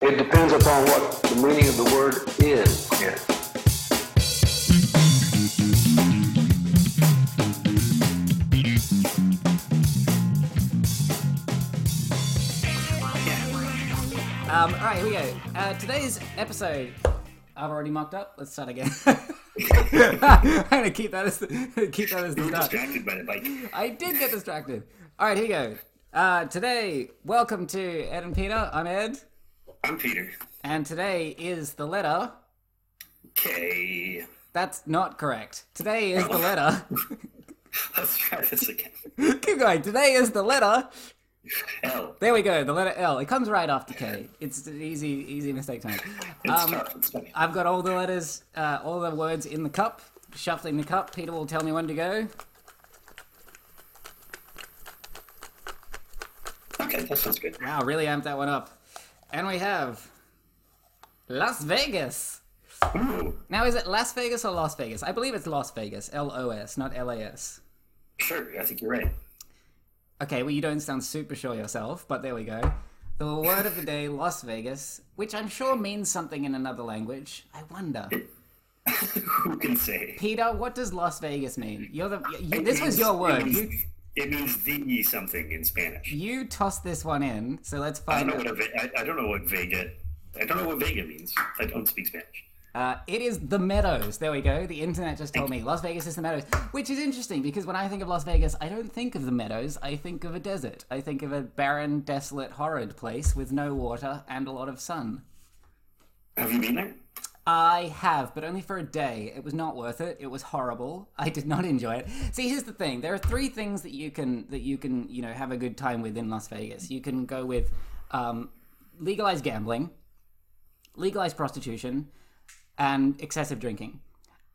It depends upon what the meaning of the word is. Yeah. Um, all right, here we go. Uh, today's episode. I've already mocked up. Let's start again. I'm gonna keep that as the, keep that as the start. distracted by the bike. I did get distracted. All right, here we go. Uh, today, welcome to Ed and Peter. I'm Ed, I'm Peter. and today is the letter. K. That's not correct. Today is the letter. Let's try this again. Keep going. Today is the letter. L. There we go. The letter L. It comes right after K. It's an easy, easy mistake time. It's Um. It's funny. I've got all the letters, uh, all the words in the cup. Shuffling the cup. Peter will tell me when to go. Okay, that sounds good. Wow, really amped that one up. And we have Las Vegas. Now, is it Las Vegas or Las Vegas? I believe it's Las Vegas. L O S, not L A S. sure. I think you're right. Okay, well, you don't sound super sure yourself, but there we go. The word of the day, Las Vegas, which I'm sure means something in another language. I wonder. Who can say? Peter, what does Las Vegas mean? You're the. You, this was your word. You, it means the something in Spanish. you tossed this one in, so let's I don't find know out. what a, I, I don't know what Vega. I don't know what Vega means. I don't speak Spanish. Uh, it is the Meadows. There we go. The internet just told me Las Vegas is the Meadows, which is interesting because when I think of Las Vegas, I don't think of the Meadows. I think of a desert. I think of a barren, desolate, horrid place with no water and a lot of sun. Have you been there? I have, but only for a day. It was not worth it. It was horrible. I did not enjoy it. See, here's the thing: there are three things that you can that you can you know have a good time with in Las Vegas. You can go with um, legalized gambling, legalized prostitution, and excessive drinking.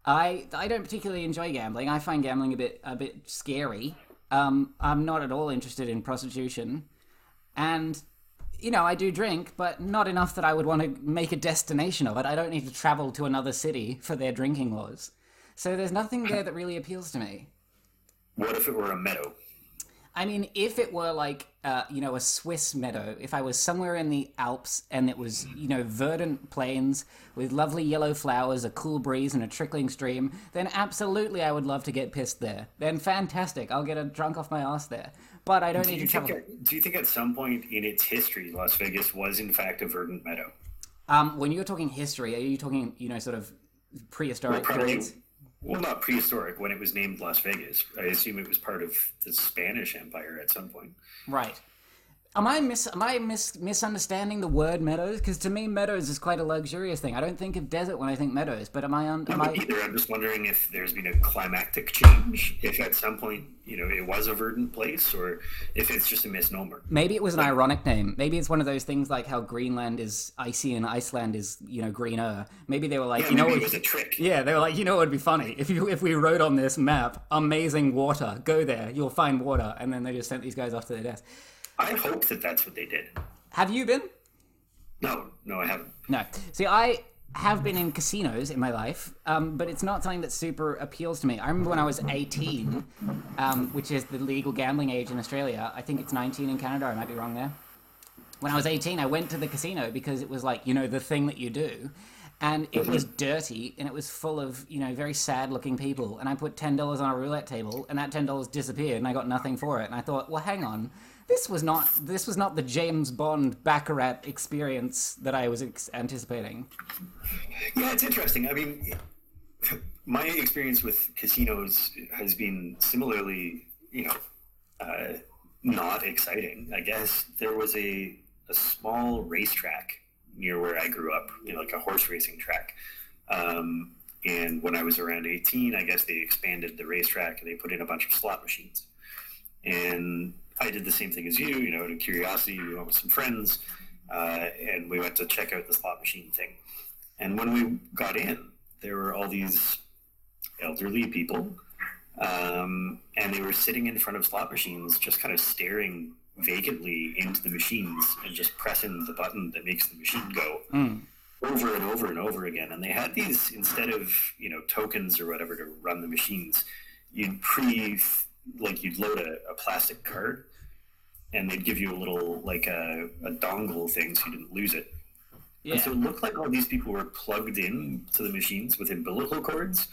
I I don't particularly enjoy gambling. I find gambling a bit a bit scary. Um, I'm not at all interested in prostitution, and you know I do drink, but not enough that I would want to make a destination of it. I don't need to travel to another city for their drinking laws. So there's nothing there that really appeals to me. What if it were a meadow? I mean, if it were like, uh, you know, a Swiss meadow, if I was somewhere in the Alps and it was, you know, verdant plains with lovely yellow flowers, a cool breeze, and a trickling stream, then absolutely I would love to get pissed there. Then fantastic, I'll get a drunk off my ass there. But I don't Do need to travel. at, do you think at some point in its history, Las Vegas was in fact a verdant meadow? Um, when you're talking history, are you talking, you know, sort of prehistoric periods? Well, not prehistoric when it was named Las Vegas. I assume it was part of the Spanish Empire at some point. Right. Am I mis am I mis- misunderstanding the word meadows? Because to me, meadows is quite a luxurious thing. I don't think of desert when I think meadows. But am I on? Am I? either. I'm just wondering if there's been a climactic change, if at some point, you know, it was a verdant place, or if it's just a misnomer. Maybe it was an ironic name. Maybe it's one of those things like how Greenland is icy and Iceland is, you know, greener. Maybe they were like, Yeah, you know, it was a trick. yeah, they were like, you know, what would be funny if you if we wrote on this map, amazing water, go there, you'll find water, and then they just sent these guys off to their deaths. I hope that that's what they did. Have you been? No, no, I haven't. No. See, I have been in casinos in my life, um, but it's not something that super appeals to me. I remember when I was 18, um, which is the legal gambling age in Australia. I think it's 19 in Canada. I might be wrong there. When I was 18, I went to the casino because it was like, you know, the thing that you do. And it was dirty and it was full of, you know, very sad looking people. And I put $10 on a roulette table and that $10 disappeared and I got nothing for it. And I thought, well, hang on. This was not this was not the James Bond Baccarat experience that I was ex- anticipating. Yeah, it's interesting. I mean, my experience with casinos has been similarly, you know, uh, not exciting. I guess there was a, a small racetrack near where I grew up, you know, like a horse racing track. Um, and when I was around 18, I guess they expanded the racetrack and they put in a bunch of slot machines. And I did the same thing as you, you know, out of curiosity, we went with some friends, uh, and we went to check out the slot machine thing. And when we got in, there were all these elderly people, um, and they were sitting in front of slot machines, just kind of staring vacantly into the machines and just pressing the button that makes the machine go over and over and over again. And they had these instead of you know tokens or whatever to run the machines, you'd pre like you'd load a, a plastic card, and they'd give you a little like a, a dongle thing so you didn't lose it Yeah. And so it looked like all these people were plugged in to the machines with umbilical cords.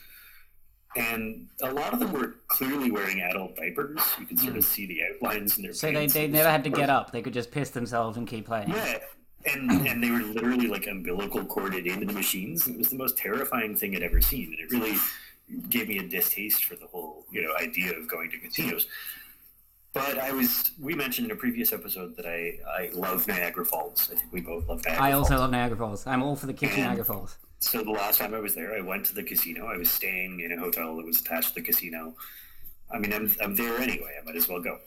And a lot of them were clearly wearing adult diapers. You could sort of see the outlines in their Hmm. So they, pants. they It never had to get up. They could just piss themselves and keep playing. Yeah. And, and they were literally like umbilical corded into the machines. It was the most terrifying thing I'd ever seen. And it really gave me a distaste for the whole, you know, idea of going to casinos. But I was, we mentioned in a previous episode that I, I love Niagara Falls. I think we both love Niagara I also Falls. love Niagara Falls. I'm all for the kitchen Niagara Falls. So the last time I was there, I went to the casino. I was staying in a hotel that was attached to the casino. I mean, I'm, I'm there anyway. I might as well go.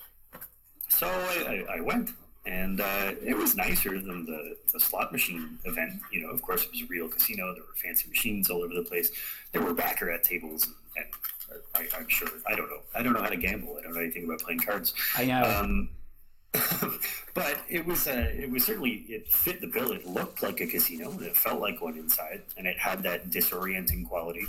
So I, I, I went, and uh, it was nicer than the, the slot machine event. You know, of course, it was a real casino. There were fancy machines all over the place. There were baccarat tables, and, and I, I'm sure I don't know. I don't know how to gamble. I don't know anything about playing cards. I know. Um, but it was uh, it was certainly it fit the bill. It looked like a casino, and it felt like one inside, and it had that disorienting quality.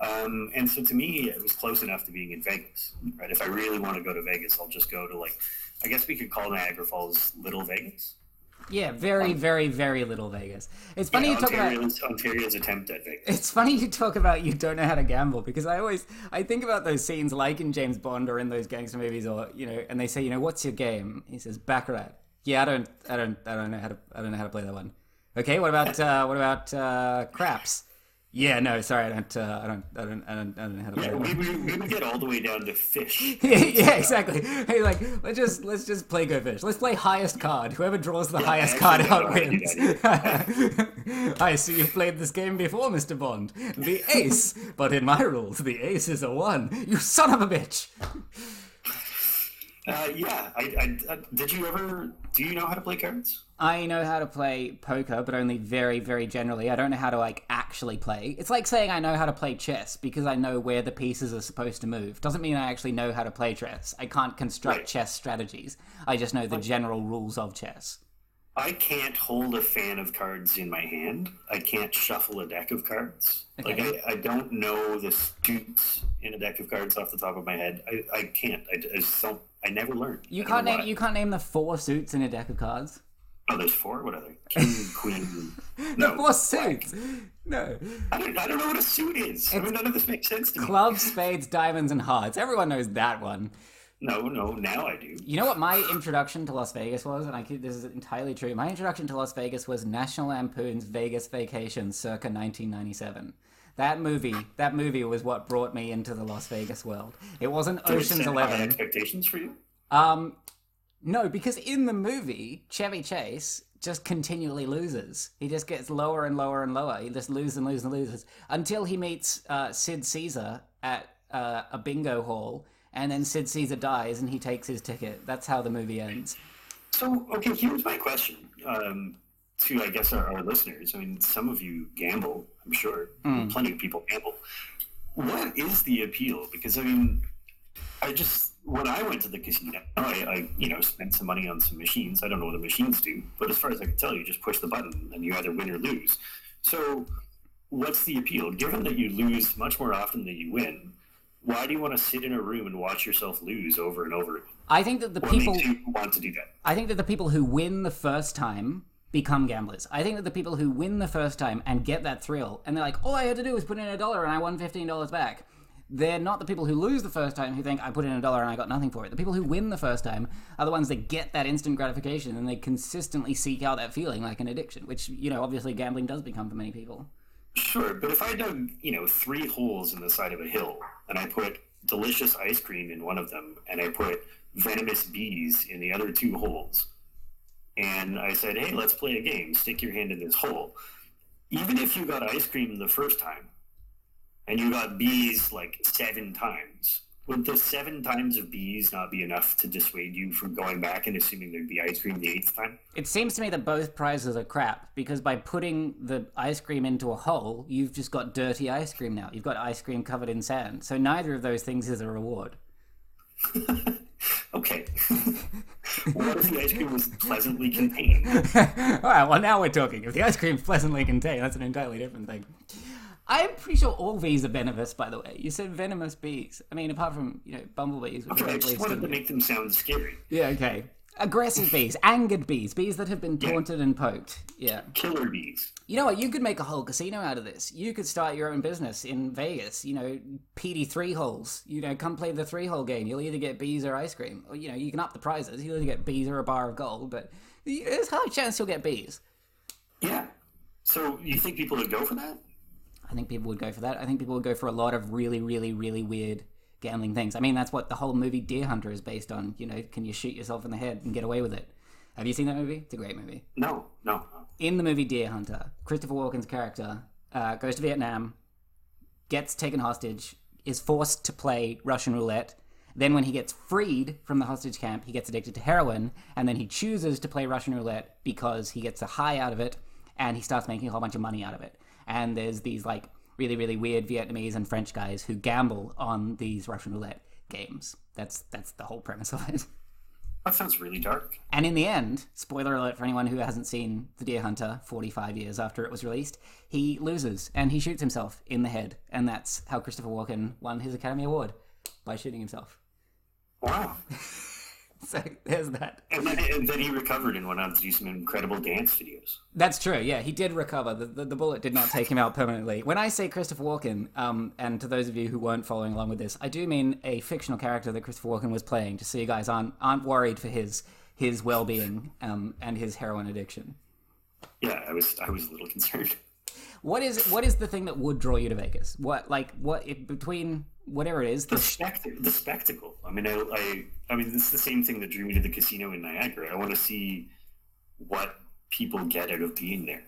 Um, and so to me, it was close enough to being in Vegas. Right? If I really want to go to Vegas, I'll just go to like, I guess we could call Niagara Falls Little Vegas. yeah, very, very, very little Vegas. It's funny Yeah, you talk about. Ontario's, Ontario's attempt at Vegas. It's funny you talk about you don't know how to gamble because I always I think about those scenes like in James Bond or in those gangster movies or you know and they say you know what's your game he says baccarat yeah I don't I don't I don't know how to I don't know how to play that one okay what about uh, what about uh, craps yeah no sorry I don't uh, I don't I don't I don't I don't know how to play Yeah, we, we, we would get all the way down to fish. yeah, yeah, exactly. Hey, like let's just let's just play go fish. Let's play highest card. Whoever draws the highest card out wins. I see you've played this game before, Mr. Bond. The ace, but in my rules, the ace is a one. You son of a bitch. Uh, yeah, I, I, uh, did you ever? Do you know how to play cards? I know how to play poker, but only very, very generally. I don't know how to like actually play. It's like saying I know how to play chess because I know where the pieces are supposed to move. Doesn't mean I actually know how to play chess. I can't construct Right. chess strategies. I just know the general rules of chess. I can't hold a fan of cards in my hand. I can't shuffle a deck of cards. Like Okay. I, I don't know the suits in a deck of cards off the top of my head. I, I can't. I, I just don't. I never learned. You I can't name why. you can't name the four suits in a deck of cards. Oh, there's four. What are they? King, queen. No, Four black. suits. No. I don't, I don't know what a suit is. I mean, none of this makes sense to me. Clubs, spades, diamonds, and hearts. Everyone knows that one. No, no. Now I do. You know what my introduction to Las Vegas was, and I could, this is entirely true. My introduction to Las Vegas was National Lampoon's Vegas Vacation, circa 1997. That movie, that movie was what brought me into the Las Vegas world. It wasn't Did it Ocean's high Eleven. expectations for you? Um, no, because in the movie, Chevy Chase just continually loses. He just gets lower and lower and lower. He just loses and loses and loses until he meets uh, Sid Caesar at uh, a bingo hall, and then Sid Caesar dies and he takes his ticket. That's how the movie ends. So, okay, here's my question um, to, I guess, our, our listeners. I mean, some of you gamble, I'm sure. Mm. Plenty of people gamble. What is the appeal? Because, I mean, I just, when I went to the casino, I, I, you know, spent some money on some machines. I don't know what the machines do, but as far as I can tell, you just push the button and you either win or lose. So, what's the appeal? Given that you lose much more often than you win, why do you want to sit in a room and watch yourself lose over and over? I think that the What people. want to do that? I think that the people who win the first time become gamblers. I think that the people who win the first time and get that thrill, and they're like, all I had to do was put in a dollar and I won fifteen dollars back. They're not the people who lose the first time who think I put in a dollar and I got nothing for it. The people who win the first time are the ones that get that instant gratification and they consistently seek out that feeling like an addiction, which, you know, obviously gambling does become for many people. Sure, but if I dug, you know, three holes in the side of a hill and I put delicious ice cream in one of them and I put venomous bees in the other two holes, and I said, hey, let's play a game, stick your hand in this hole. Even if you got ice cream the first time and you got bees like seven times, would the seven times of bees not be enough to dissuade you from going back and assuming there'd be ice cream the eighth time? It seems to me that both prizes are crap because by putting the ice cream into a hole, you've just got dirty ice cream now. You've got ice cream covered in sand. So neither of those things is a reward. Okay. what if the ice cream was pleasantly contained? All right, well, now we're talking. If the ice cream's pleasantly contained, that's an entirely different thing. I'm pretty sure all bees are venomous, by the way. You said venomous bees. I mean, apart from, you know, bumblebees, which Okay, I just wanted to make them sound scary. Yeah, okay. Aggressive bees, angered bees, bees that have been taunted and poked. Yeah. Killer bees. You know what? You could make a whole casino out of this. You could start your own business in Vegas. You know, PD three holes. You know, come play the three hole game. You'll either get bees or ice cream. Or, you know, you can up the prizes. You'll either get bees or a bar of gold. But there's a high chance you'll get bees. Yeah. So you think people would go for that? I think people would go for that. I think people would go for a lot of really, really, really weird gambling things. I mean, that's what the whole movie Deer Hunter is based on. You know, can you shoot yourself in the head and get away with it? Have you seen that movie? It's a great movie. No, no. In the movie Deer Hunter, Christopher Walken's character uh, goes to Vietnam, gets taken hostage, is forced to play Russian roulette. Then, when he gets freed from the hostage camp, he gets addicted to heroin, and then he chooses to play Russian roulette because he gets a high out of it, and he starts making a whole bunch of money out of it. And there's these like really, really weird Vietnamese and French guys who gamble on these Russian roulette games. That's that's the whole premise of it. That sounds really dark. And in the end, spoiler alert for anyone who hasn't seen The Deer Hunter 45 years after it was released, he loses and he shoots himself in the head. And that's how Christopher Walken won his Academy Award by shooting himself. Wow. So there's that. And then, and then he recovered and went on to do some incredible dance videos. That's true. Yeah, he did recover. The, the, the bullet did not take him out permanently. When I say Christopher Walken, um, and to those of you who weren't following along with this, I do mean a fictional character that Christopher Walken was playing, just so you guys aren't aren't worried for his his well being um, and his heroin addiction. Yeah, I was I was a little concerned. What is what is the thing that would draw you to Vegas? What like what if, between whatever it is The the spectacle. The spectacle. I mean, I, I I mean, it's the same thing that drew me to the casino in Niagara. I want to see what people get out of being there.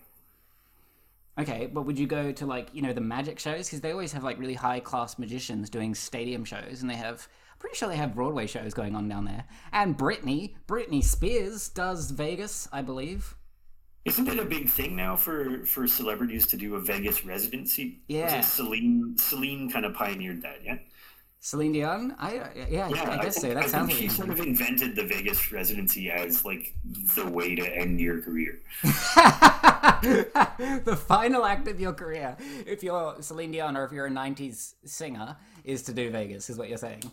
Okay, but would you go to like you know the magic shows because they always have like really high class magicians doing stadium shows, and they have I'm pretty sure they have Broadway shows going on down there. And Britney, Britney Spears does Vegas, I believe. Isn't it a big thing now for for celebrities to do a Vegas residency? Was Yeah. it Celine Celine kind of pioneered that, yeah. Celine Dion, I yeah, I guess so. think- That I sounds think she sort of invented the Vegas residency as like the way to end your career. the final act of your career, if you're Celine Dion or if you're a '90s singer, is to do Vegas. Is what you're saying?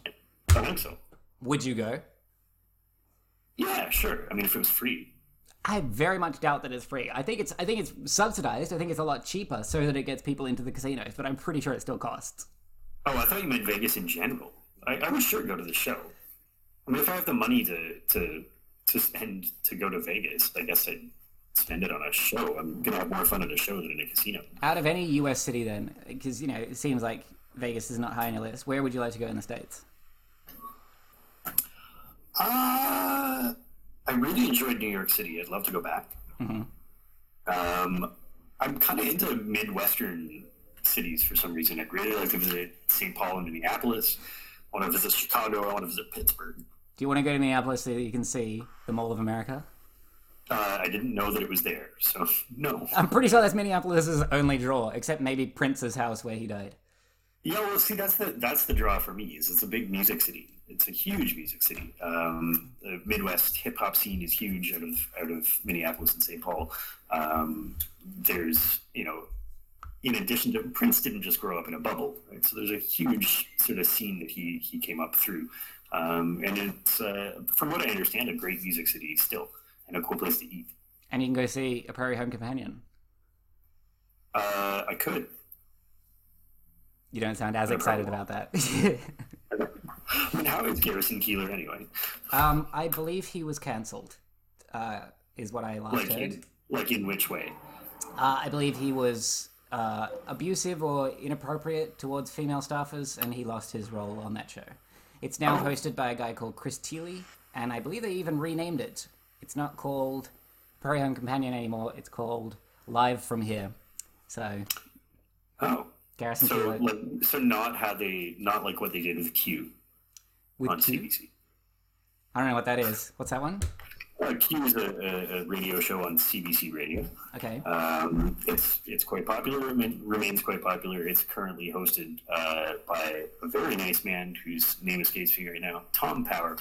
I think so. Would you go? Yeah, sure. I mean, if it was free. I very much doubt that it's free. I think it's I think it's subsidized. I think it's a lot cheaper so that it gets people into the casinos, but I'm pretty sure it still costs. Oh, I thought you meant Vegas in general. I, I would sure go to the show. I mean, if I have the money to to to spend to go to Vegas, I guess I'd spend it on a show. I'm gonna have more fun at a show than in a casino. Out of any US city then, because you know, it seems like Vegas is not high on your list. Where would you like to go in the states? Uh, I really enjoyed New York City. I'd love to go back. Um, I'm kind of into Midwestern cities for some reason. I'd really like to visit St. Paul and Minneapolis. I want to visit Chicago. I want to visit Pittsburgh. Do you want to go to Minneapolis so that you can see the Mall of America? Uh, I didn't know that it was there, so no. I'm pretty sure that's Minneapolis' only draw, except maybe Prince's house where he died. Yeah, well, see, that's the that's the draw for me. Is it's a big music city. It's a huge music city. Um, the Midwest hip hop scene is huge out of out of Minneapolis and St. Paul. Um, there's you know, in addition to Prince, didn't just grow up in a bubble, right? So there's a huge sort of scene that he he came up through, um, and it's uh, from what I understand, a great music city still, and a cool place to eat. And you can go see a Prairie Home Companion. Uh, I could. You don't sound as excited about that. I mean, how is Garrison Keillor anyway? um, I believe he was cancelled, uh, is what I last Like heard. in, like in which way? Uh, I believe he was uh, abusive or inappropriate towards female staffers, and he lost his role on that show. It's now Oh. hosted by a guy called Chris Thile, and I believe they even renamed it. It's not called Prairie Home Companion anymore. It's called Live from Here. So Oh. Garrison So, like, so not how they, not like what they did with Q with on Q. CBC. I don't know what that is. What's that one? Uh, Q is a, a, radio show on CBC Radio. Okay. Um, it's it's quite popular, remain, remains quite popular. It's currently hosted uh, by a very nice man whose name escapes me right now, Tom Power.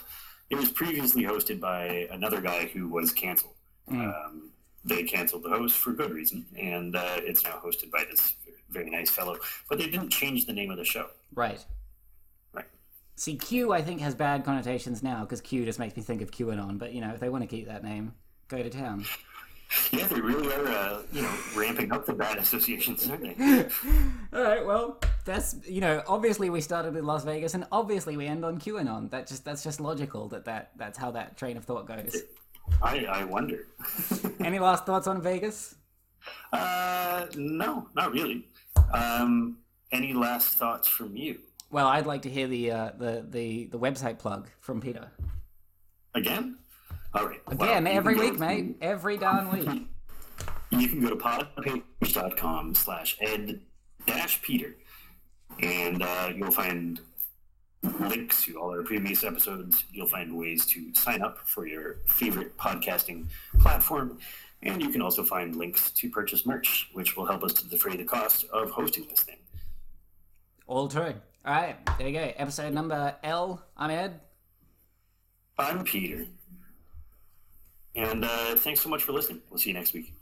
It was previously hosted by another guy who was canceled. Um, they canceled the host for good reason, and uh, it's now hosted by this very nice fellow. But they didn't change the name of the show. Right. Right. See, Q I think has bad connotations now because Q just makes me think of QAnon. But you know, if they want to keep that name, go to town. Yeah, they really are, uh, you know, ramping up the bad associations, aren't they? All right, well, that's you know, obviously we started with Las Vegas, and obviously we end on QAnon. That just that's just logical that that that's how that train of thought goes. I, I wonder. Any last thoughts on Vegas? Uh, no, not really. Um, any last thoughts from you? Well, I'd like to hear the uh, the the the website plug from Peter. Again? All right. Again, Well, every week, to- mate. Every darn week. You can go to podpage.com slash ed dash Peter, and uh, you'll find links to all our previous episodes. You'll find ways to sign up for your favorite podcasting platform, and you can also find links to purchase merch, which will help us to defray the cost of hosting this thing. All true. All right, there you go. Episode number L. I'm Ed. I'm Peter. And uh, thanks so much for listening. We'll see you next week.